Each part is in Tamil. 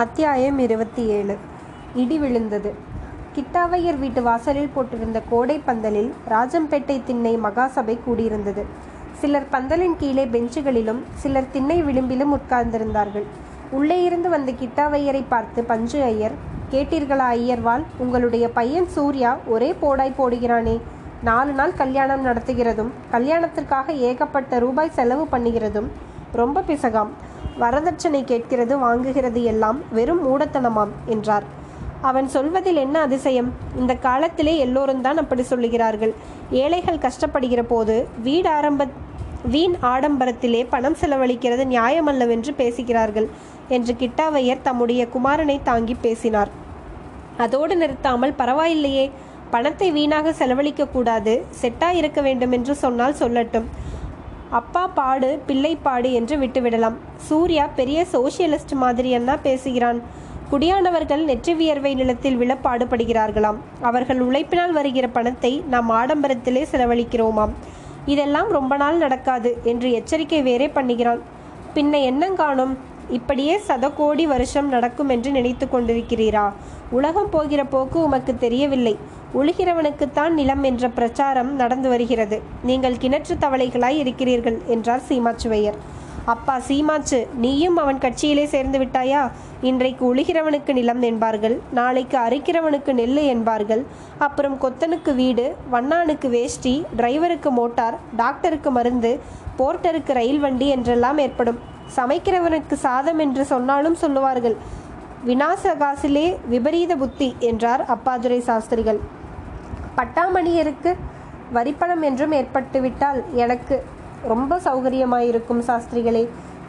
அத்தியாயம் இருபத்தி ஏழு. இடி விழுந்தது. கிட்டாவையர் வீட்டு வாசலில் போட்டிருந்த கோடை பந்தலில் ராஜம்பேட்டை திண்ணை மகாசபை கூடியிருந்தது. சிலர் பந்தலின் கீழே பெஞ்சுகளிலும் சிலர் திண்ணை விளிம்பிலும் உட்கார்ந்திருந்தார்கள். உள்ளே இருந்து வந்த கிட்டாவையரை பார்த்து பஞ்சு ஐயர் கேட்டீர்களா ஐயர்வால் உங்களுடைய பையன் சூர்யா ஒரே போடாய் போடுகிறானே. நாலு நாள் கல்யாணம் நடத்துகிறதும் கல்யாணத்திற்காக ஏகப்பட்ட ரூபாய் செலவு பண்ணுகிறதும் ரொம்ப பிசகாம். வரதட்சணை கேட்கிறது வாங்குகிறது எல்லாம் வெறும் மூடத்தனமாம் என்றார். அவன் சொல்வதில் என்ன அதிசயம்? இந்த காலத்திலே எல்லோரும் தான் அப்படி சொல்லுகிறார்கள். ஏழைகள் கஷ்டப்படுகிற போது வீடு ஆரம்ப வீண் ஆடம்பரத்திலே பணம் செலவழிக்கிறது நியாயமல்லவென்று பேசுகிறார்கள் என்று கிட்டாவையர் தம்முடைய குமாரனை தாங்கி பேசினார். அதோடு நிறுத்தாமல் பரவாயில்லையே பணத்தை வீணாக செலவழிக்க கூடாது செட்டா இருக்க வேண்டும் என்று சொன்னால் சொல்லட்டும். அப்பா பாடு பிள்ளை பாடு என்று விட்டுவிடலாம். சூர்யா பெரிய சோசியலிஸ்ட் மாதிரி என்ன பேசுகிறான்? குடியானவர்கள் நெற்றி வியர்வை நிலத்தில் விழ பாடுபடுகிறார்களாம். அவர்கள் உழைப்பினால் வருகிற பணத்தை நாம் ஆடம்பரத்திலே செலவழிக்கிறோமாம். இதெல்லாம் ரொம்ப நாள் நடக்காது என்று எச்சரிக்கை வேறே பண்ணுகிறான். பின்ன என்னங்காணும்? இப்படியே சதகோடி வருஷம் நடக்கும் என்று நினைத்து கொண்டிருக்கிறீரா? உலகம் போகிற போக்கு உமக்கு தெரியவில்லை. உழுகிறவனுக்குத்தான் நிலம் என்ற பிரச்சாரம் நடந்து வருகிறது. நீங்கள் கிணற்று தவளைகளாய் இருக்கிறீர்கள் என்றார் சீமாச்சுவையர். அப்பா சீமாச்சு நீயும் அவன் கட்சியிலே சேர்ந்து விட்டாயா? இன்றைக்கு உழுகிறவனுக்கு நிலம் என்பார்கள் நாளைக்கு அரிக்கிறவனுக்கு நெல் என்பார்கள். அப்புறம் கொத்தனுக்கு வீடு வண்ணானுக்கு வேஷ்டி டிரைவருக்கு மோட்டார் டாக்டருக்கு மருந்து போர்ட்டருக்கு ரயில் வண்டி என்றெல்லாம் ஏற்படும். சமைக்கிறவனுக்கு சாதம் என்று சொன்னாலும் சொல்லுவார்கள். வினாசகாசிலே விபரீத புத்தி என்றார் அப்பாதுரை சாஸ்திரிகள். பட்டாமணியருக்கு வரிப்பணம் என்றும் ஏற்பட்டுவிட்டால் எனக்கு ரொம்ப சௌகரியமாயிருக்கும் சாஸ்திரிகளே.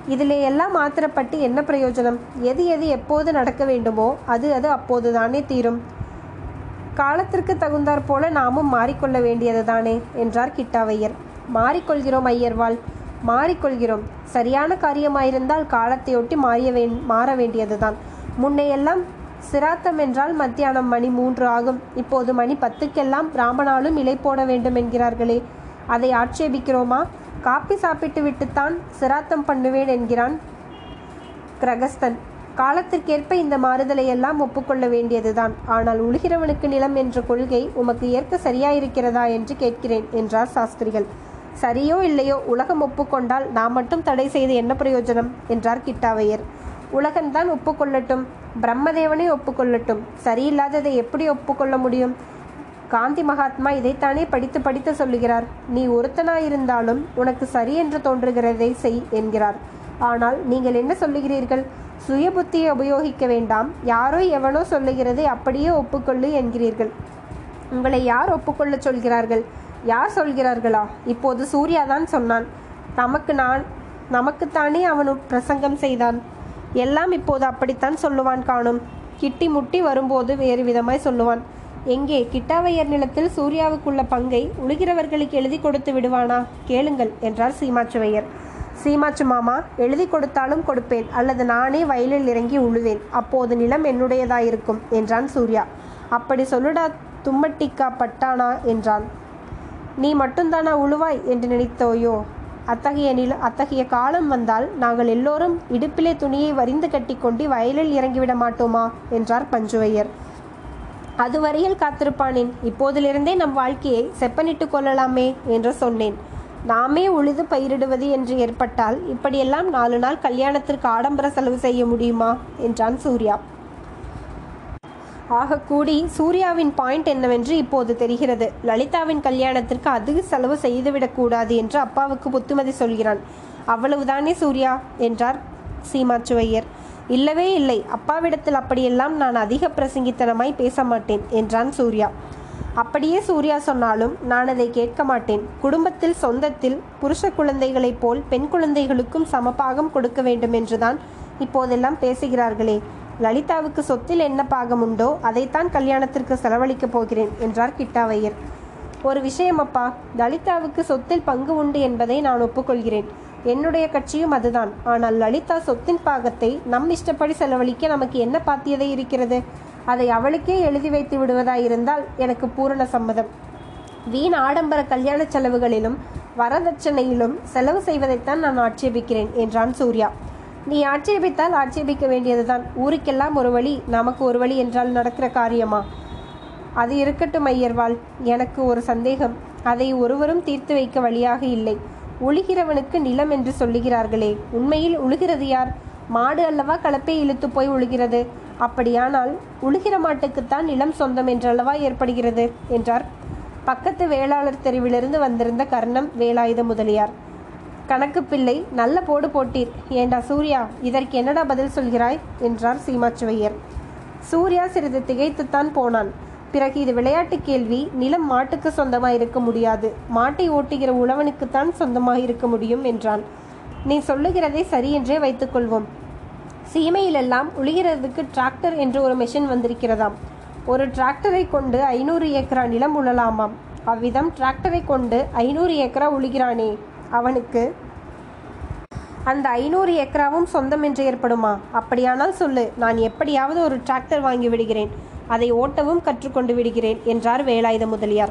இதிலே எல்லாம் மாத்திரப்பட்டு என்ன பிரயோஜனம்? எது எது எப்போது நடக்க வேண்டுமோ அது அது அப்போது தானே தீரும். காலத்திற்கு தகுந்தாற் போல நாமும் மாறிக்கொள்ள வேண்டியது தானே என்றார் கிட்டாவையர். மாறிக்கொள்கிறோம் ஐயர்வாள் மாறிக்கொள்கிறோம். சரியான காரியமாயிருந்தால் காலத்தையொட்டி மாறிய வே மாற வேண்டியதுதான். முன்னையெல்லாம் சிராத்தம் என்றால் மத்தியானம் மணி மூன்று ஆகும். இப்போது மணி பத்துக்கெல்லாம் ராமனாலும் இலை போட வேண்டும் என்கிறார்களே. அதை ஆட்சேபிக்கிறோமா? காப்பி சாப்பிட்டு விட்டுத்தான் சிராத்தம் பண்ணுவேன் என்கிறான் கிரகஸ்தன். காலத்திற்கேற்ப இந்த மாறுதலை எல்லாம் ஒப்புக்கொள்ள வேண்டியதுதான். ஆனால் உழுகிறவனுக்கு நிலம் என்ற கொள்கை உமக்கு ஏற்க சரியாயிருக்கிறதா என்று கேட்கிறேன் என்றார் சாஸ்திரிகள். சரியோ இல்லையோ உலகம் ஒப்புக்கொண்டால் நாம் மட்டும் தடை செய்து என்ன பிரயோஜனம்? என்றார் கிட்டாவையர். உலகம்தான் ஒப்புக்கொள்ளட்டும். பிரம்மதேவனே ஒப்புக்கொள்ளட்டும். சரியில்லாததை எப்படி ஒப்புக்கொள்ள முடியும்? காந்தி மகாத்மா இதைத்தானே படித்து படித்து சொல்லுகிறார். நீ ஒருத்தனாயிருந்தாலும் உனக்கு சரி என்று தோன்றுகிறதை செய் என்கிறார். ஆனால் நீங்கள் என்ன சொல்லுகிறீர்கள்? சுய புத்தியை உபயோகிக்க வேண்டாம். யாரோ எவனோ சொல்லுகிறதை அப்படியே ஒப்புக்கொள்ளு என்கிறீர்கள். உங்களை யார் ஒப்புக்கொள்ள சொல்கிறார்கள்? யார் சொல்கிறார்களா? இப்போது சூர்யா தான் சொன்னான். நமக்கு நான் நமக்குத்தானே அவனு பிரசங்கம் செய்தான். எல்லாம் இப்போது அப்படித்தான் சொல்லுவான் காணும். கிட்டி முட்டி வரும்போது வேறு விதமாய் சொல்லுவான். எங்கே கிட்டாவையர் நிலத்தில் சூர்யாவுக்குள்ள பங்கை உழுகிறவர்களுக்கு எழுதி கொடுத்து விடுவானா? கேளுங்கள் என்றார் சீமாச்சுவையர். சீமாச்சு மாமா எழுதி கொடுத்தாலும் கொடுப்பேன் அல்லது நானே வயலில் இறங்கி உழுவேன். அப்போது நிலம் என்னுடையதாயிருக்கும் என்றான் சூர்யா. அப்படி சொல்லுடா தும்மட்டிக்கா பட்டானா? என்றான். நீ மட்டும்தானா உழுவாய் என்று நினைத்தோயோ? அத்தகைய நில அத்தகைய காலம் வந்தால் நாங்கள் எல்லோரும் இடுப்பிலே துணியை வரிந்து கட்டிக்கொண்டு வயலில் இறங்கிவிட மாட்டோமா? என்றார் பஞ்சுவையர். அதுவரையில் காத்திருப்பானேன். இப்போதிலிருந்தே நம் வாழ்க்கையை செப்பனிட்டு கொள்ளலாமே என்று சொன்னேன். நாமே உழுது பயிரிடுவது என்று ஏற்பட்டால் இப்படியெல்லாம் நாலு நாள் கல்யாணத்திற்கு ஆடம்பர செலவு செய்ய முடியுமா? என்றான் சூர்யா. ஆக கூடி சூர்யாவின் பாயிண்ட் என்னவென்று இப்போது தெரிகிறது. லலிதாவின் கல்யாணத்திற்கு அதிக செலவு செய்துவிடக்கூடாது என்று அப்பாவுக்கு புத்துமதி சொல்கிறான். அவ்வளவுதானே சூர்யா? என்றார் சீமாச்சுவையர். இல்லவே இல்லை. அப்பாவிடத்தில் அப்படியெல்லாம் நான் அதிக பிரசங்கித்தனமாய் பேச மாட்டேன் என்றான் சூர்யா. அப்படியே சூர்யா சொன்னாலும் நான் அதை கேட்க மாட்டேன். குடும்பத்தில் சொந்தத்தில் புருஷ குழந்தைகளைப் போல் பெண் குழந்தைகளுக்கும் சமபாகம் கொடுக்க வேண்டும் என்றுதான் இப்போதெல்லாம் பேசுகிறார்களே. லலிதாவுக்கு சொத்தில் என்ன பாகம் உண்டோ அதைத்தான் கல்யாணத்திற்கு செலவழிக்கப் போகிறேன் என்றார் கிட்டாவையர். ஒரு விஷயம் அப்பா லலிதாவுக்கு சொத்தில் பங்கு உண்டு என்பதை நான் ஒப்புக்கொள்கிறேன். என்னுடைய கட்சியும் அதுதான். ஆனால் லலிதா சொத்தின் பாகத்தை நம் இஷ்டப்படி செலவழிக்க நமக்கு என்ன பாத்தியதை இருக்கிறது? அதை அவளுக்கே எழுதி வைத்து விடுவதாயிருந்தால் எனக்கு பூரண சம்மதம். வீண் ஆடம்பர கல்யாண செலவுகளிலும் வரதட்சணையிலும் செலவு செய்வதைத்தான் நான் ஆட்சேபிக்கிறேன் என்றான் சூர்யா. நீ ஆட்சேபித்தால் ஆட்சேபிக்க வேண்டியதுதான். ஊருக்கெல்லாம் ஒரு வழி நமக்கு ஒரு வழி என்றால் நடக்கிற காரியமா? அது இருக்கட்டும் ஐயர்வாள் எனக்கு ஒரு சந்தேகம். அதை ஒருவரும் தீர்த்து வைக்க வழியாக இல்லை. உழுகிறவனுக்கு நிலம் என்று சொல்லுகிறார்களே உண்மையில் உழுகிறது யார்? மாடு அல்லவா கலப்பை இழுத்து போய் உழுகிறது? அப்படியானால் உழுகிற மாட்டுக்குத்தான் நிலம் சொந்தம் என்றல்லவா ஏற்படுகிறது என்றார். பக்கத்து வேளாளர் தெருவிலிருந்து வந்திருந்த கர்ணம் வேலாயுத முதலியார். கணக்கு பிள்ளை நல்ல போடு போட்டீர். ஏண்டா சூர்யா இதற்கு என்னடா பதில் சொல்கிறாய்? என்றார் சீமாச்சுவையர். சூர்யா சிறிது திகைத்துத்தான் போனான். பிறகு இது விளையாட்டு கேள்வி நிலம் மாட்டுக்கு சொந்தமாக இருக்க முடியாது. மாட்டை ஓட்டுகிற உழவனுக்குத்தான் சொந்தமாக இருக்க முடியும் என்றான். நீ சொல்லுகிறதை சரி என்றே வைத்துக்கொள்வோம். சீமையிலெல்லாம் உழுகிறதுக்கு டிராக்டர் என்று ஒரு மெஷின் வந்திருக்கிறதாம். ஒரு டிராக்டரை கொண்டு ஐநூறு ஏக்கரா நிலம் உழலாமாம். அவ்விதம் டிராக்டரை கொண்டு ஐநூறு ஏக்கரா உழுகிறானே. அவனுக்கு அந்த ஐநூறு ஏக்கராவும் சொந்தம் என்று ஏற்படுமா? அப்படியானால் சொல்லு நான் எப்படியாவது ஒரு டிராக்டர் வாங்கி விடுகிறேன். அதை ஓட்டவும் கற்றுக்கொண்டு விடுகிறேன் என்றார் வேலாயுத முதலியார்.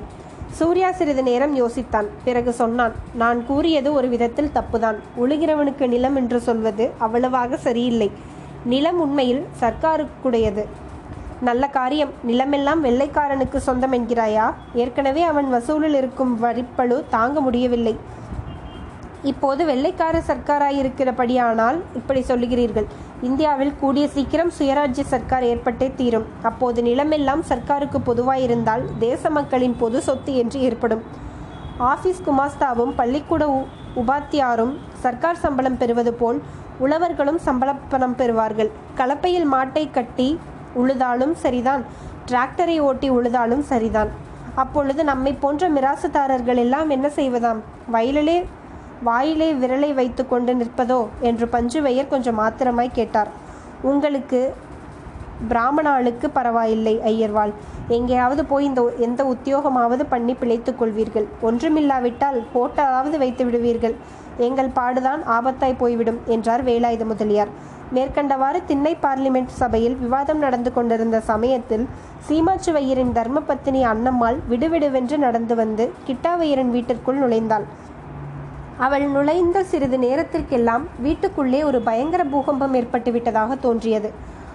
சூர்யா சிறிது நேரம் யோசித்தான். பிறகு சொன்னான் நான் கூறியது ஒரு விதத்தில் தப்புதான். உழுகிறவனுக்கு நிலம் என்று சொல்வது அவ்வளவாக சரியில்லை. நிலம் உண்மையில் சர்க்காருக்குடையது. நல்ல காரியம். நிலமெல்லாம் வெள்ளைக்காரனுக்கு சொந்தம் என்கிறாயா? ஏற்கனவே அவன் வசூலில் இருக்கும் வரிப்பழு தாங்க முடியவில்லை. இப்போது வெள்ளைக்கார சர்க்காராயிருக்கிறபடியானால் இப்படி சொல்லுகிறீர்கள். இந்தியாவில் கூடிய சீக்கிரம் சுயராஜ்ய சர்க்கார் ஏற்பட்டே தீரும். அப்போது நிலமெல்லாம் சர்க்காருக்கு பொதுவாயிருந்தால் தேச மக்களின் பொது சொத்து என்று ஏற்படும். ஆபீஸ் குமாஸ்தாவும் பள்ளிக்கூட உபாத்தியாரும் சர்க்கார் சம்பளம் பெறுவது போல் உழவர்களும் சம்பள பணம் பெறுவார்கள். கலப்பையில் மாட்டை கட்டி உழுதாலும் சரிதான். டிராக்டரை ஓட்டி உழுதாலும் சரிதான். அப்பொழுது நம்மை போன்ற மிராசுதாரர்கள் எல்லாம் என்ன செய்வதாம்? வயலிலே வாயிலே விரலை வைத்துக்கொண்டு நிற்பதோ? என்று பஞ்சுவையர் கொஞ்சம் ஆத்திரமாய் கேட்டார். உங்களுக்கு பிராமணாளுக்கு பரவாயில்லை ஐயர்வாள். எங்கேயாவது போய் இந்த எந்த உத்தியோகமாவது பண்ணி பிழைத்துக் கொள்வீர்கள். ஒன்றுமில்லாவிட்டால் ஹோட்டலாவது வைத்து விடுவீர்கள். எங்கள் பாடுதான் ஆபத்தாய் போய்விடும் என்றார் வேலாயுத முதலியார். மேற்கண்டவாறு திண்ணை பார்லிமெண்ட் சபையில் விவாதம் நடந்து கொண்டிருந்த சமயத்தில் சீமாச்சுவையரின் தர்மபத்தினி அன்னம்மாள் விடுவிடுவென்று நடந்து வந்து கிட்டாவையரின் வீட்டிற்குள் நுழைந்தாள். அவள் நுழைந்த சிறிது நேரத்திற்கெல்லாம் வீட்டுக்குள்ளே ஒரு பயங்கர பூகம்பம் ஏற்பட்டு விட்டதாக தோன்றியது.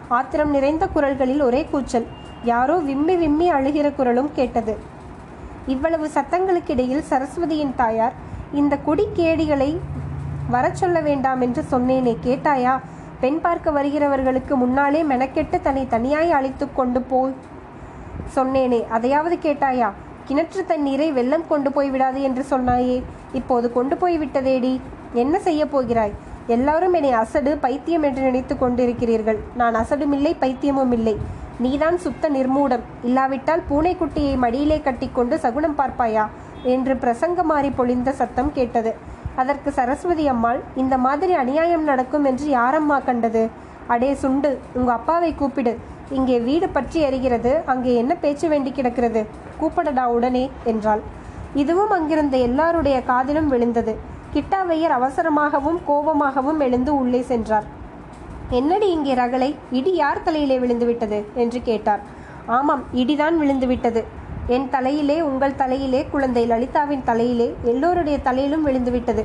ஆத்திரம் நிறைந்த குரல்களில் ஒரே கூச்சல் யாரோ விம்மி விம்மி அழுகிற குரலும் கேட்டது. இவ்வளவு சத்தங்களுக்கிடையில் சரஸ்வதியின் தாயார் இந்த குடிக்கேடிகளை வரச் சொல்ல வேண்டாம் என்று சொன்னேனே கேட்டாயா? பெண் பார்க்க வருகிறவர்களுக்கு முன்னாலே மெனக்கெட்டு தன்னை தனியாய் அழைத்து கொண்டு போய் சொன்னேனே அதையாவது கேட்டாயா? கிணற்று தண்ணீரை வெள்ளம் கொண்டு போய் விடாது என்று சொன்னாயே. இப்போது கொண்டு போய் விட்டதேடி என்ன செய்ய போகிறாய்? எல்லாரும் என்னை அசடு பைத்தியம் என்று நினைத்து கொண்டிருக்கிறீர்கள். நான் அசடும் இல்லை பைத்தியமும் இல்லை நீதான் சுத்த நிர்மூடம். இல்லாவிட்டால் பூனைக்குட்டியை மடியிலே கட்டிக்கொண்டு சகுனம் பார்ப்பாயா? என்று பிரசங்கமாறி பொழிந்த சத்தம் கேட்டது. அதற்கு சரஸ்வதி அம்மாள் இந்த மாதிரி அநியாயம் நடக்கும் என்று யாரம்மா கண்டது? அடே சுண்டு உங்க அப்பாவை கூப்பிடு. இங்கே வீடு பற்றி எறிகிறது அங்கே என்ன பேச்சு வேண்டி கிடக்கிறது? கூப்பிடடா உடனே என்றாள். இதுவும் அங்கிருந்த எல்லாருடைய காதிலும் விழுந்தது. கிட்டாவையர் அவசரமாகவும் கோபமாகவும் எழுந்து உள்ளே சென்றார். என்னடி இங்கே ரகளை? இடி யார் தலையிலே விழுந்து விட்டது என்று கேட்டார். ஆமாம் இடிதான் விழுந்து விட்டது என் தலையிலே உங்கள் தலையிலே குழந்தை லலிதாவின் தலையிலே எல்லோருடைய தலையிலும் விழுந்து விட்டது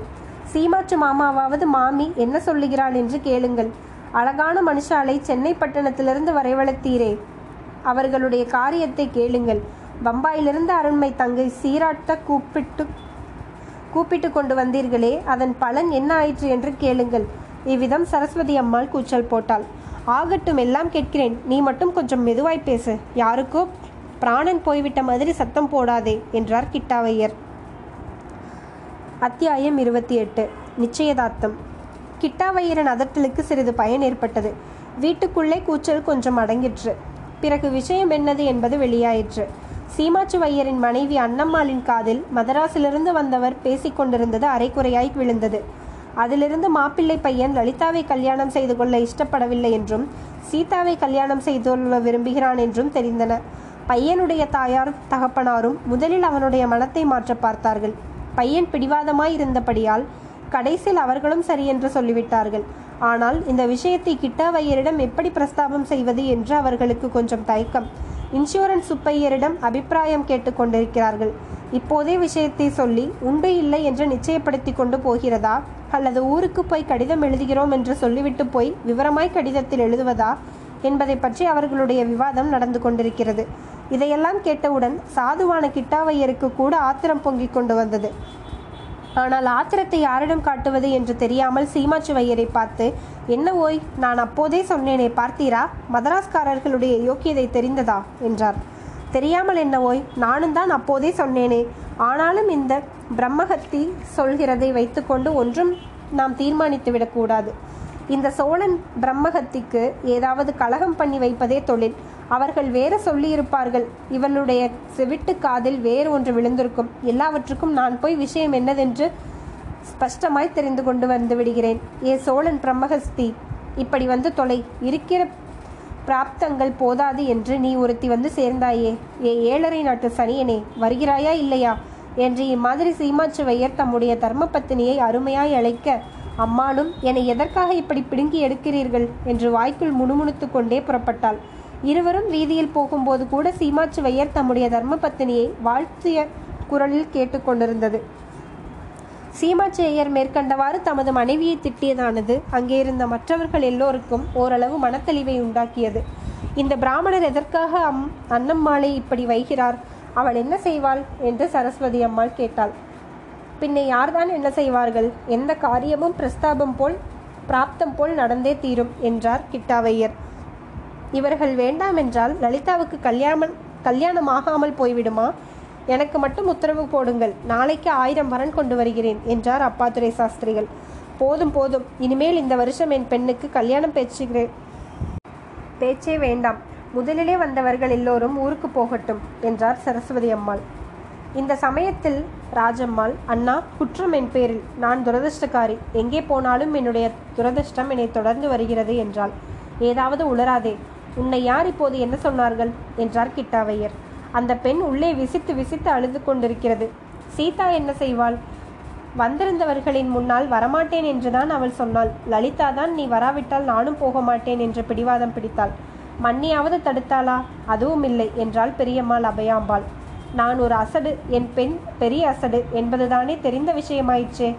சீமாச்சு மாமாவாவது மாமி என்ன சொல்லுகிறாள் என்று கேளுங்கள். அழகான மனுஷாலை சென்னை பட்டணத்திலிருந்து வரவழைத்தீரே அவர்களுடைய காரியத்தை கேளுங்கள். பம்பாயிலிருந்து அருண்மை தங்கை சீராட்ட கூப்பிட்டு கூப்பிட்டு கொண்டு வந்தீர்களே அதன் பலன் என்ன ஆயிற்று என்று கேளுங்கள். இவ்விதம் சரஸ்வதி அம்மாள் கூச்சல் போட்டாள். ஆகட்டும் எல்லாம் கேட்கிறேன். நீ மட்டும் கொஞ்சம் மெதுவாய் பேசு. யாருக்கோ பிராணன் போய்விட்ட மாதிரி சத்தம் போடாதே என்றார் கிட்டாவையர். அத்தியாயம் இருபத்தி எட்டு. நிச்சயதார்த்தம். கிட்டாவையரின் அதட்டலுக்கு சிறிது பயன் ஏற்பட்டது. வீட்டுக்குள்ளே கூச்சல் கொஞ்சம் அடங்கிற்று. பிறகு விஷயம் என்னது என்பது வெளியாயிற்று. சீமாச்சு வையரின் மனைவி அன்னம்மாளின் காதில் மதராசிலிருந்து வந்தவர் பேசிக் கொண்டிருந்தது அரைக்குறையாய் விழுந்தது. அதிலிருந்து மாப்பிள்ளை பையன் லலிதாவை கல்யாணம் செய்து கொள்ள இஷ்டப்படவில்லை என்றும் சீதாவை கல்யாணம் செய்து கொள்ள விரும்புகிறான் என்றும் தெரிந்தன. பையனுடைய தாயார் தகப்பனாரும் முதலில் அவனுடைய மனத்தை மாற்ற பார்த்தார்கள். பையன் பிடிவாதமாய் இருந்தபடியால் கடைசியில் அவர்களும் சரி என்று சொல்லிவிட்டார்கள். ஆனால் இந்த விஷயத்தை கிட்டாவையரிடம் எப்படி பிரஸ்தாபம் செய்வது என்று அவர்களுக்கு கொஞ்சம் தயக்கம். இன்சூரன்ஸ் சுப்பையரிடம் அபிப்பிராயம் கேட்டுக்கொண்டிருக்கிறார்கள் இப்போதே விஷயத்தை சொல்லி உண்டு இல்லை என்று நிச்சயப்படுத்தி கொண்டு போகிறதா? அல்லது ஊருக்கு போய் கடிதம் எழுதுகிறோம் என்று சொல்லிவிட்டு போய் விவரமாய் கடிதத்தில் எழுதுவதா? என்பதை பற்றி அவர்களுடைய விவாதம் நடந்து கொண்டிருக்கிறது. இதையெல்லாம் கேட்டவுடன் சாதுவான கிட்டாவையருக்கு கூட ஆத்திரம் பொங்கிக் கொண்டு வந்தது. ஆனால் ஆத்திரத்தை யாரிடம் காட்டுவது என்று தெரியாமல் சீமாச்சுவையரை பார்த்து என்ன ஓய் நான் அப்போதே சொன்னேனே பார்த்தீரா? மதராஸ்காரர்களுடைய யோக்கியதை தெரிந்ததா? என்றார். தெரியாமல் என்ன ஓய் நானும் தான் அப்போதே சொன்னேனே. ஆனாலும் இந்த பிரம்மஹத்தி சொல்கிறதை வைத்துக்கொண்டு ஒன்றும் நாம் தீர்மானித்து விடக்கூடாது. இந்த சோழன் பிரம்மஹத்திக்கு ஏதாவது கலகம் பண்ணி வைப்பதே தொழில். அவர்கள் வேற சொல்லியிருப்பார்கள். இவளுடைய செவிட்டு காதில் வேறு ஒன்று விழுந்திருக்கும். எல்லாவற்றுக்கும் நான் போய் விஷயம் என்னதென்று ஸ்பஷ்டமாய் தெரிந்து கொண்டு வந்து விடுகிறேன். ஏ சோழன் பிரம்மஹஸ்தி இப்படி வந்து தொலை. இருக்கிற பிராப்தங்கள் போதாது என்று நீ ஒருத்தி வந்து சேர்ந்தாயே. ஏ ஏழரை நாட்டு சனியனே வருகிறாயா இல்லையா? என்று இம்மாதிரி சீமாச்சுவையர் தம்முடைய தர்மபத்தினியை அருமையாய் அழைக்க அம்மாளும் என்னை எதற்காக இப்படி பிடுங்கி எடுக்கிறீர்கள்? என்று வாய்க்குள் முணுமுணுத்து கொண்டே புறப்பட்டாள். இருவரும் வீதியில் போகும்போது கூட சீமாச்சுவையர் தம்முடைய தர்மபத்தினியை வாழ்த்திய குரலில் கேட்டுக்கொண்டிருந்தது. சீமாச்சேயர் மேற்கண்டவாறு தமது மனைவியை திட்டியதானது. அங்கே இருந்த மற்றவர்கள் எல்லோருக்கும் ஓரளவு மனத்தெளிவை உண்டாக்கியது. இந்த பிராமணர் எதற்காக அம் அன்னம்மாளை இப்படி வைகிறார்? அவள் என்ன செய்வாள்? என்று சரஸ்வதி அம்மாள் கேட்டாள். பின்ன யார்தான் என்ன செய்வார்கள்? எந்த காரியமும் பிரஸ்தாபம் போல் பிராப்தம் போல் நடந்தே தீரும் என்றார் கிட்டாவையர். இவர்கள் வேண்டாம் என்றால் லலிதாவுக்கு கல்யாணம் கல்யாணம் ஆகாமல் போய்விடுமா? எனக்கு மட்டும் உத்தரவு போடுங்கள். நாளைக்கு ஆயிரம் வரன் கொண்டு வருகிறேன் என்றார் அப்பாத்துரை சாஸ்திரிகள் போதும் போதும். இனிமேல் இந்த வருஷம் என் பெண்ணுக்கு கல்யாணம் பேச்சுகிறேன் பேச்சே வேண்டாம். முதலிலே வந்தவர்கள் எல்லோரும் ஊருக்கு போகட்டும் என்றார் சரஸ்வதி அம்மாள். இந்த சமயத்தில் ராஜம்மாள் அண்ணா குற்றம் என் பேரில். நான் துரதிர்ஷ்டக்காரி. எங்கே போனாலும் என்னுடைய துரதிர்ஷ்டம் என்னை தொடர்ந்து வருகிறது என்றாள். ஏதாவது உளராதே உன்னை யார் இப்போது என்ன சொன்னார்கள்? என்றார் கிட்டாவையர். அந்த பெண் உள்ளே விசித்து விசித்து அழுது கொண்டிருக்கிறது. சீதா என்ன செய்வாள்? வந்திருந்தவர்களின் முன்னால் வரமாட்டேன் என்றுதான் அவள் சொன்னாள். லலிதா தான் நீ வராவிட்டால் நானும் போக மாட்டேன் என்று பிடிவாதம் பிடித்தாள். மன்னியாவது தடுத்தாளா? அதுவும் இல்லை என்றாள் பெரியம்மாள் அபயாம்பாள். நான் ஒரு அசடு என் பெண் பெரிய அசடு என்பதுதானே தெரிந்த விஷயமாயிற்றே.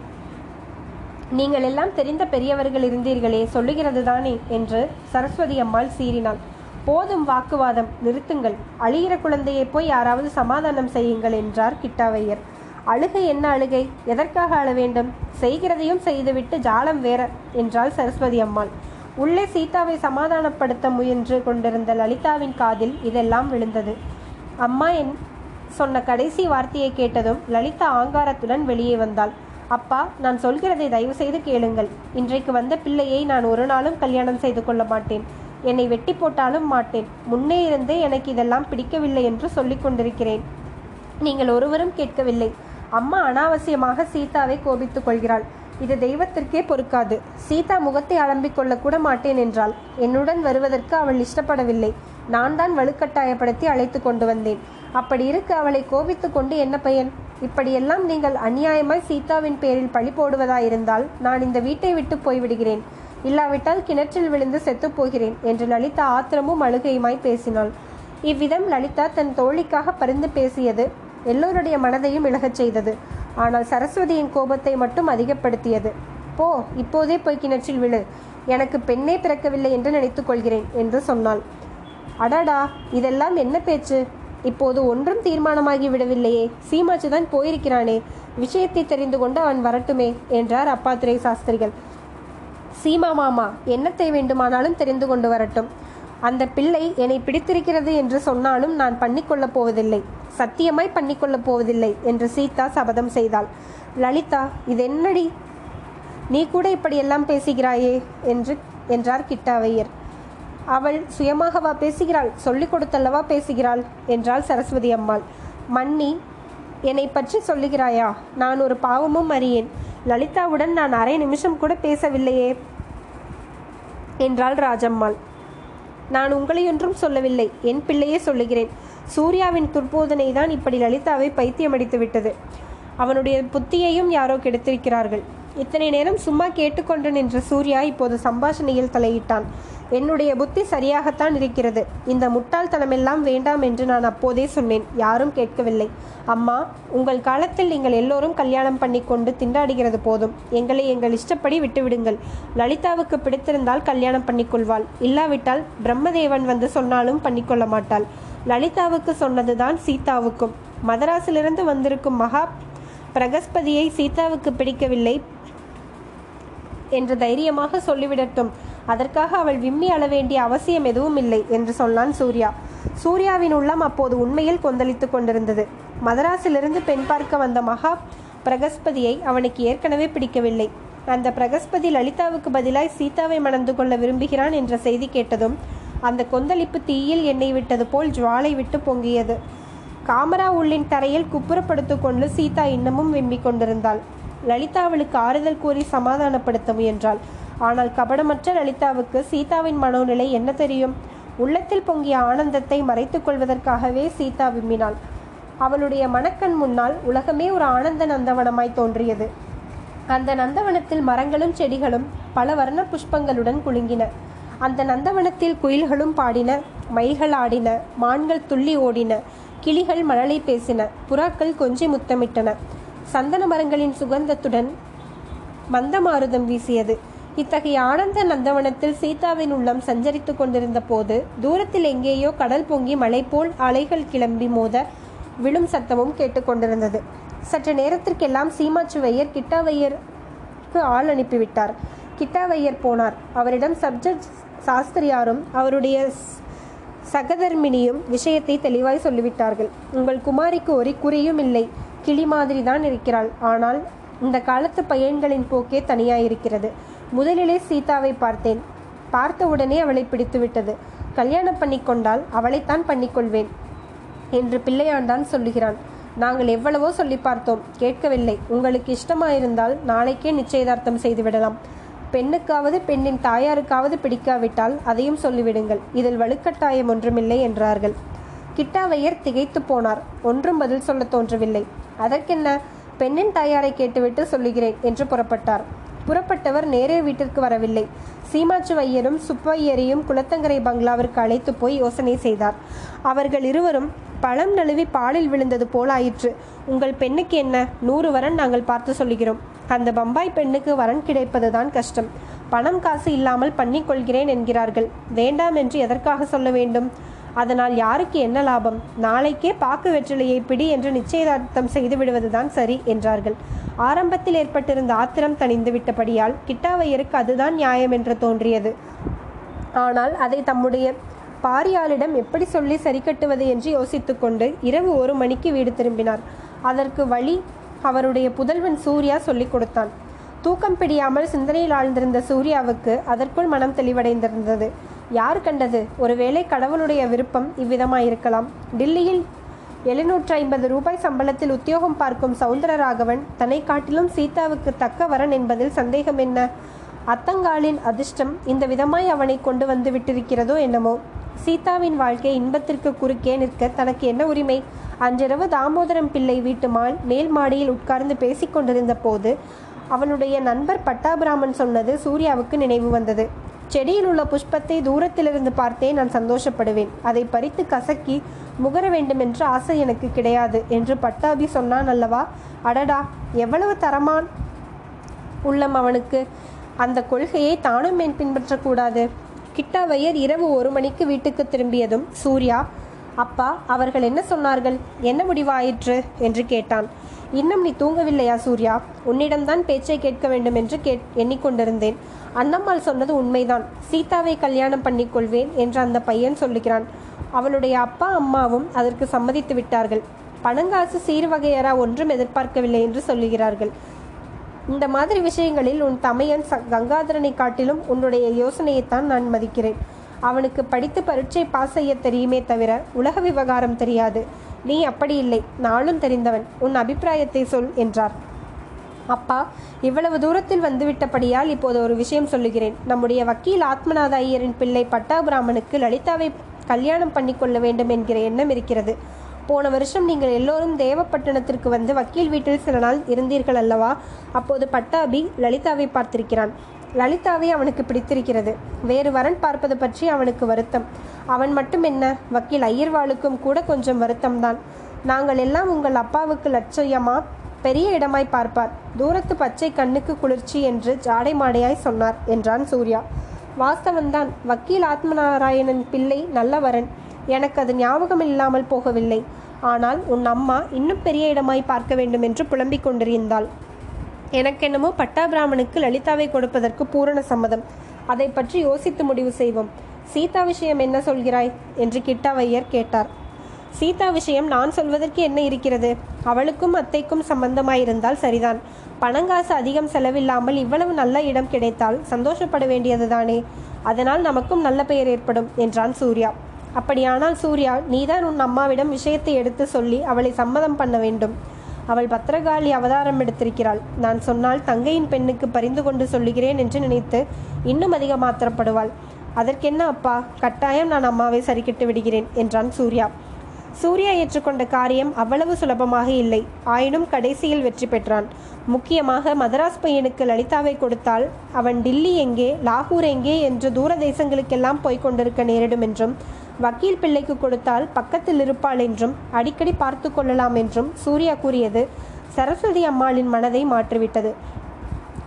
நீங்கள் எல்லாம் தெரிந்த பெரியவர்கள் இருந்தீர்களே சொல்லுகிறது தானே என்று சரஸ்வதி அம்மாள் சீறினாள். போதும் வாக்குவாதம் நிறுத்துங்கள். அழுகிற குழந்தையை போய் யாராவது சமாதானம் செய்யுங்கள் என்றார் கிட்டாவையர். அழுகை என்ன அழுகை? எதற்காக அழ வேண்டும்? செய்கிறதையும் செய்துவிட்டு ஜாலம் வேற என்றாள் சரஸ்வதி அம்மாள். உள்ளே சீதாவை சமாதானப்படுத்த முயன்று கொண்டிருந்த லலிதாவின் காதில் இதெல்லாம் விழுந்தது. அம்மா என் சொன்ன கடைசி வார்த்தையை கேட்டதும் லலிதா ஆங்காரத்துடன் வெளியே வந்தாள். அப்பா நான் சொல்கிறதை தயவு செய்து கேளுங்கள். இன்றைக்கு வந்த பிள்ளையை நான் ஒரு நாளும் கல்யாணம் செய்து கொள்ள மாட்டேன். என்னை வெட்டி போட்டாலும் மாட்டேன். முன்னே இருந்தே எனக்கு இதெல்லாம் பிடிக்கவில்லை என்று சொல்லிக் கொண்டிருக்கிறேன். நீங்கள் ஒருவரும் கேட்கவில்லை. அம்மா அனாவசியமாக சீதாவை கோபித்துக் கொள்கிறாள். இது தெய்வத்திற்கே பொறுக்காது. சீதா முகத்தை அலம்பிக் கொள்ளக்கூட மாட்டேன் என்றாள். என்னுடன் வருவதற்கு அவள் இஷ்டப்படவில்லை. நான் தான் வலுக்கட்டாயப்படுத்தி அழைத்து கொண்டு வந்தேன். அப்படி இருக்க அவளை கோபித்து கொண்டு என்ன பயன்? இப்படியெல்லாம் நீங்கள் அநியாயமாய் சீதாவின் பேரில் பழி போடுவதாயிருந்தால் நான் இந்த வீட்டை விட்டு போய்விடுகிறேன். இல்லாவிட்டால் கிணற்றில் விழுந்து செத்துப் போகிறேன் என்று லலிதா ஆத்திரமும் அழுகையுமாய் பேசினாள். இவ்விதம் லலிதா தன் தோழிக்காக பரிந்து பேசியது எல்லோருடைய மனதையும் இழகச் செய்தது. ஆனால் சரஸ்வதியின் கோபத்தை மட்டும் அதிகப்படுத்தியது. போ இப்போதே போய் கிணற்றில் விழு. எனக்கு பெண்ணே பிறக்கவில்லை என்று நினைத்துக் கொள்கிறேன் என்று சொன்னாள். அடடா இதெல்லாம் என்ன பேச்சு? இப்போது ஒன்றும் தீர்மானமாகி விடவில்லையே. சீமாச்சு தான் போயிருக்கிறானே. விஷயத்தை தெரிந்து கொண்டு அவன் வரட்டுமே என்றார் அப்பாத்துரை சாஸ்திரிகள் சீமா மாமா என்னத்தை வேண்டுமானாலும் தெரிந்து கொண்டு வரட்டும். அந்த பிள்ளை என்னை பிடித்திருக்கிறது என்று சொன்னாலும் நான் பண்ணிக்கொள்ளப் போவதில்லை. சத்தியமாய் பண்ணிக்கொள்ளப் போவதில்லை என்று சீதா சபதம் செய்தாள். லலிதா இது என்னடி நீ கூட இப்படியெல்லாம் பேசுகிறாயே என்று என்றார் கிட்டாவையர். அவள் சுயமாகவா பேசுகிறாள்? சொல்லிக் கொடுத்தல்லவா பேசுகிறாள்? என்றாள் சரஸ்வதி அம்மாள். மன்னி என்னை பற்றி சொல்லுகிறாயா? நான் ஒரு பாவமும் அறியேன். லலிதாவுடன் நான் அரை நிமிஷம் கூட பேசவில்லையே என்றாள் ராஜம்மாள். நான் உங்களையொன்றும் சொல்லவில்லை. என் பிள்ளையே சொல்லுகிறேன். சூர்யாவின் துர்போதனை தான் இப்படி லலிதாவை பைத்தியமடித்து விட்டது அவனுடைய புத்தியையும் யாரோ கெடுத்திருக்கிறார்கள். இத்தனை நேரம் சும்மா கேட்டுக்கொண்டு நின்ற சூர்யா இப்போது சம்பாஷணையில் தலையிட்டான். என்னுடைய புத்தி சரியாகத்தான் இருக்கிறது. இந்த முட்டாள்தனமெல்லாம் வேண்டாம் என்று நான் அப்போதே சொன்னேன். யாரும் கேட்கவில்லை. அம்மா உங்கள் காலத்தில் நீங்கள் எல்லோரும் கல்யாணம் பண்ணி கொண்டு திண்டாடுகிறது போதும். எங்களை எங்கள் இஷ்டப்படி விட்டுவிடுங்கள். லலிதாவுக்கு பிடித்திருந்தால் கல்யாணம் பண்ணிக்கொள்வாள். இல்லாவிட்டால் பிரம்மதேவன் வந்து சொன்னாலும் பண்ணிக்கொள்ள மாட்டாள். லலிதாவுக்கு சொன்னதுதான் சீதாவுக்கும். மதராசிலிருந்து வந்திருக்கும் மகா பிரகஸ்பதியை சீதாவுக்கு பிடிக்கவில்லை என்று தைரியமாக சொல்லிவிடட்டும். அதற்காக அவள் விம்மி அழ வேண்டிய அவசியம் எதுவும் இல்லை என்று சொன்னான் சூர்யா. சூர்யாவின் உள்ளம் அப்போது உண்மையில் கொந்தளித்துக் கொண்டிருந்தது. மதராஸிலிருந்து பெண் பார்க்க வந்த மகா பிரகஸ்பதியை அவனுக்கு ஏற்கனவே பிடிக்கவில்லை. அந்த பிரகஸ்பதி லலிதாவுக்கு பதிலாய் சீதாவை மணந்து கொள்ள விரும்புகிறான் என்ற செய்தி கேட்டதும் அந்த கொந்தளிப்பு தீயில் எண்ணெய் விட்டது போல் ஜுவாலை விட்டு பொங்கியது. காமரா உள்ளின் தரையில் குப்புறப்படுத்து கொண்டு சீதா இன்னமும் விம்மிக் கொண்டிருந்தாள். லலிதா அவளுக்கு ஆறுதல் கூறி சமாதானப்படுத்த முயன்றாள். ஆனால் கபடமற்ற லலிதாவுக்கு சீதாவின் மனோநிலை என்ன தெரியும்? உள்ளத்தில் பொங்கிய ஆனந்தத்தை மறைத்துக் கொள்வதற்காகவே சீதா விம்மினாள். அவளுடைய மனக்கண் முன்னால் உலகமே ஒரு ஆனந்த நந்தவனமாய் தோன்றியது. அந்த நந்தவனத்தில் மரங்களும் செடிகளும் பல வர்ண புஷ்பங்களுடன் குலுங்கின. அந்த நந்தவனத்தில் குயில்களும் பாடின மயில்கள் ஆடின மான்கள் துள்ளி ஓடின கிளிகள் மழலை பேசின புறாக்கள் கொஞ்சி முத்தமிட்டன. சந்தன மரங்களின் சுகந்தத்துடன் மந்தமாருதம் வீசியது. இத்தகைய ஆனந்த நந்தவனத்தில் சீதாவின் உள்ளம் சஞ்சரித்துக் கொண்டிருந்த போது தூரத்தில் எங்கேயோ கடல் பொங்கி மலை போல் அலைகள் கிளம்பி மோத விழும் சத்தமும் கேட்டுக்கொண்டிருந்தது சற்று நேரத்திற்கெல்லாம் சீமாச்சுவையர் கிட்டாவையருக்கு ஆள் அனுப்பிவிட்டார். கிட்டாவையர் போனார். அவரிடம் சப்ஜெக்ட் சாஸ்திரியாரும் அவருடைய சகதர்மினியும் விஷயத்தை தெளிவாய் சொல்லிவிட்டார்கள். உங்கள் குமாரிக்கு ஒரு குறியும் இல்லை. கிளி மாதிரி தான் இருக்கிறாள். ஆனால் இந்த காலத்து பையன்களின் போக்கே தனியாயிருக்கிறது. முதலிலே சீதாவை பார்த்தேன். பார்த்தவுடனே அவளை பிடித்துவிட்டது. கல்யாணம் பண்ணிக்கொண்டால் அவளைத்தான் பண்ணிக்கொள்வேன் என்று பிள்ளையாண்டான் சொல்லுகிறான். நாங்கள் எவ்வளவோ சொல்லி பார்த்தோம். கேட்கவில்லை. உங்களுக்கு இஷ்டமாயிருந்தால் நாளைக்கே நிச்சயதார்த்தம் செய்துவிடலாம். பெண்ணுக்காவது பெண்ணின் தாயாருக்காவது பிடிக்காவிட்டால் அதையும் சொல்லிவிடுங்கள். இதில் வலுக்கட்டாயம் ஒன்றுமில்லை என்றார்கள். கிட்டாவையர் திகைத்து போனார். ஒன்றும் பதில் சொல்ல தோன்றவில்லை. அதற்கென்ன? பெண்ணின் தாயாரை கேட்டுவிட்டு சொல்லுகிறேன் என்று புறப்பட்டார். புறப்பட்டவர் நேரே வீட்டிற்கு வரவில்லை. சீமாச்சுவையரும் சுப்பையரையும் குளத்தங்கரை பங்களாவிற்கு அழைத்து போய் யோசனை செய்தார். அவர்கள் இருவரும் பழம் நழுவி பாலில் விழுந்தது போலாயிற்று உங்கள் பெண்ணுக்கு என்ன? நூறு வரன் நாங்கள் பார்த்து சொல்லுகிறோம் அந்த பம்பாய் பெண்ணுக்கு வரன் கிடைப்பதுதான் கஷ்டம். பணம் காசு இல்லாமல் பண்ணிக்கொள்கிறேன் என்கிறார்கள். வேண்டாம் என்று எதற்காக சொல்ல வேண்டும்? அதனால் யாருக்கு என்ன லாபம்? நாளைக்கே பாக்கு வெற்றிலையை பிடி என்று நிச்சயதார்த்தம் செய்து விடுவதுதான் சரி என்றார்கள். ஆரம்பத்தில் ஏற்பட்டிருந்த ஆத்திரம் தணிந்து விட்டபடியால் கிட்டாவையருக்கு அதுதான் நியாயம் என்று தோன்றியது. ஆனால் அதை தம்முடைய பாரியாளிடம் எப்படி சொல்லி சரி கட்டுவது என்று யோசித்துக்கொண்டு இரவு ஒரு மணிக்கு வீடு திரும்பினார். அதற்கு வழி அவருடைய புதல்வன் சூர்யா சொல்லிக் கொடுத்தான். தூக்கம் பிடியாமல் சிந்தனையில் ஆழ்ந்திருந்த சூர்யாவுக்கு அதற்குள் மனம் தெளிவடைந்திருந்தது. யார் கண்டது? ஒருவேளை கடவுளுடைய விருப்பம் இவ்விதமாயிருக்கலாம். டில்லியில் எழுநூற்று ஐம்பது ரூபாய் சம்பளத்தில் உத்தியோகம் பார்க்கும் சவுந்தரராகவன் தன்னை காட்டிலும் சீதாவுக்கு தக்க வரன் என்பதில் சந்தேகம் என்ன? அத்தங்காலின் அதிர்ஷ்டம் இந்த விதமாய் அவனை கொண்டு வந்து விட்டிருக்கிறதோ என்னமோ? சீதாவின் வாழ்க்கை இன்பத்திற்கு குறுக்கே நிற்க தனக்கு என்ன உரிமை? அன்றிரவு தாமோதரம் பிள்ளை வீட்டு மால் மேல் மாடியில் உட்கார்ந்து பேசிக்கொண்டிருந்த போது அவனுடைய நண்பர் பட்டாபிராமன் சொன்னது சூர்யாவுக்கு நினைவு வந்தது. செடியில் உள்ள புஷ்பத்தை தூரத்திலிருந்து பார்த்தே நான் சந்தோஷப்படுவேன். அதை பறித்து கசக்கி முகர வேண்டுமென்ற ஆசை எனக்கு கிடையாது என்று பட்டாபி சொன்னான் அல்லவா? அடடா எவ்வளவு தரமான் உள்ளம் அவனுக்கு. அந்த கொள்கையை தானும் ஏன் பின்பற்றக்கூடாது? கிட்டாவையர் இரவு ஒரு மணிக்கு வீட்டுக்கு திரும்பியதும் சூர்யா அப்பா அவர்கள் என்ன சொன்னார்கள்? என்ன முடிவாயிற்று? என்று கேட்டான். இன்னும் நீ தூங்கவில்லையா சூர்யா? உன்னிடம்தான் பேச்சை கேட்க வேண்டும் என்று கேட் எண்ணிக்கொண்டிருந்தேன். அண்ணம்மாள் சொன்னது உண்மைதான். சீதாவை கல்யாணம் பண்ணிக்கொள்வேன் என்று அந்த பையன் சொல்லுகிறான். அவளுடைய அப்பா அம்மாவும் அதற்கு சம்மதித்து விட்டார்கள். பணங்காசு சீர்வகையரா ஒன்றும் எதிர்பார்க்கவில்லை என்று சொல்லுகிறார்கள். இந்த மாதிரி விஷயங்களில் உன் தமையன் ச கங்காதரனை காட்டிலும் உன்னுடைய யோசனையைத்தான் நான் மதிக்கிறேன். அவனுக்கு படித்து பரீட்சை பாஸ் செய்ய தெரியுமே தவிர உலக விவகாரம் தெரியாது. நீ அப்படி இல்லை நானும் தெரிந்தவன். உன் அபிப்பிராயத்தை சொல் என்றார். அப்பா இவ்வளவு தூரத்தில் வந்துவிட்டபடியால் இப்போது ஒரு விஷயம் சொல்லுகிறேன். நம்முடைய வக்கீல் ஆத்மநாத ஐயரின் பிள்ளை பட்டாபிராமனுக்கு லலிதாவை கல்யாணம் பண்ணிக்கொள்ள வேண்டும் என்கிற எண்ணம் இருக்கிறது. போன வருஷம் நீங்கள் எல்லோரும் தேவப்பட்டணத்திற்கு வந்து வக்கீல் வீட்டில் சில நாள் இருந்தீர்கள் அல்லவா? அப்போது பட்டாபி லலிதாவை பார்த்திருக்கிறான். லலிதாவை அவனுக்கு பிடித்திருக்கிறது. வேறு வரன் பார்ப்பது பற்றி அவனுக்கு வருத்தம். அவன் மட்டும் என்ன வக்கீல் ஐயர்வாளுக்கும் கூட கொஞ்சம் வருத்தம்தான். நாங்கள் எல்லாம் உங்கள் அப்பாவுக்கு லட்சியமா? பெரிய இடமாய் பார்ப்பார். தூரத்து பச்சை கண்ணுக்கு குளிர்ச்சி என்று ஜாடை மாடையாய் சொன்னார் என்றான் சூர்யா. வாஸ்தவன்தான் வக்கீல் ஆத்மநாராயணன் பிள்ளை நல்லவரன் எனக்கு அது ஞாபகம் இல்லாமல் போகவில்லை. ஆனால் உன் அம்மா இன்னும் பெரிய இடமாய் பார்க்க வேண்டும் என்று புலம்பிக் கொண்டிருந்தாள். எனக்கென்னமோ பட்டாபிராமனுக்கு லலிதாவை கொடுப்பதற்கு பூரண சம்மதம். அதை பற்றி யோசித்து முடிவு செய்வோம். சீதா விஷயம் என்ன சொல்கிறாய்? என்று கிட்டாவையர் கேட்டார். சீதா விஷயம் நான் சொல்வதற்கு என்ன இருக்கிறது? அவளுக்கும் அத்தைக்கும் சம்பந்தமாயிருந்தால் சரிதான். பணங்காசு அதிகம் செலவில்லாமல் இவ்வளவு நல்ல இடம் கிடைத்தால் சந்தோஷப்பட வேண்டியதுதானே? அதனால் நமக்கும் நல்ல பெயர் ஏற்படும் என்றான் சூர்யா. அப்படியானால் சூர்யா நீதான் உன் அம்மாவிடம் விஷயத்தை எடுத்து சொல்லி அவளை சம்மதம் பண்ண வேண்டும். அவள் பத்திரகாளி அவதாரம் எடுத்திருக்கிறாள். நான் சொன்னால் தங்கையின் பெண்ணுக்கு பரிந்து கொண்டு சொல்லுகிறேன் என்று நினைத்து இன்னும் அதிக மாத்திரப்படுவாள் அதற்கென்ன அப்பா? கட்டாயம் நான் அம்மாவை சரிக்கிட்டு விடுகிறேன் என்றான் சூர்யா. சூர்யா ஏற்றுக்கொண்ட காரியம் அவ்வளவு சுலபமாக இல்லை. ஆயினும் கடைசியில் வெற்றி பெற்றான். முக்கியமாக மதராஸ் பையனுக்கு லலிதாவை கொடுத்தால் அவன் டில்லி எங்கே லாகூர் எங்கே என்று தூர தேசங்களுக்கெல்லாம் போய்க் கொண்டிருக்க நேரிடும் என்றும் வக்கீல் பிள்ளைக்கு கொடுத்தால் பக்கத்தில் இருப்பாள் என்றும் அடிக்கடி பார்த்து கொள்ளலாம் என்றும் சூர்யா கூறியது. சரஸ்வதி அம்மாளின் மனதை மாற்றிவிட்டது.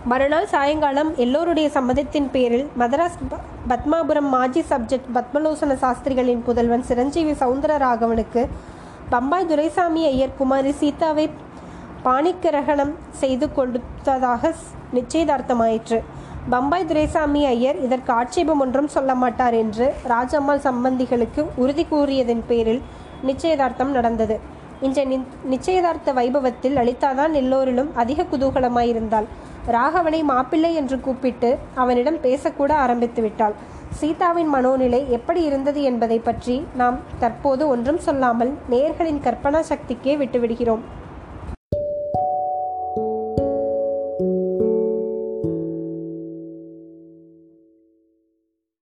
மறுநாள் சாயங்காலம் எல்லோருடைய சம்மதத்தின் பேரில் மதராஸ் ப- பத்மாபுரம் மாஜி சப்ஜெக்ட் பத்மலோசன சாஸ்திரிகளின் புதல்வன் சிரஞ்சீவி சவுந்தரராகவனுக்கு பம்பாய் துரைசாமி ஐயர் குமாரி சீதாவை பாணிக்கிரகணம் செய்து கொடுத்ததாக நிச்சயதார்த்தமாயிற்று. பம்பாய் துரைசாமி ஐயர் இதற்கு ஆட்சேபம் ஒன்றும் சொல்ல மாட்டார் என்று ராஜம்மாள் சம்பந்திகளுக்கு உறுதி கூறியதன் பேரில் நிச்சயதார்த்தம் நடந்தது. இந்த நிச்சயதார்த்த வைபவத்தில் லலிதாதான் எல்லோரிலும் அதிக குதூகலமாயிருந்தாள். ராகவனை மாப்பிள்ளை என்று கூப்பிட்டு அவனிடம் பேசக்கூட ஆரம்பித்து விட்டாள் சீதாவின் மனோநிலை எப்படி இருந்தது என்பதை பற்றி நாம் தற்போது ஒன்றும் சொல்லாமல் நேர்களின் கற்பனா சக்திக்கே விட்டுவிடுகிறோம்.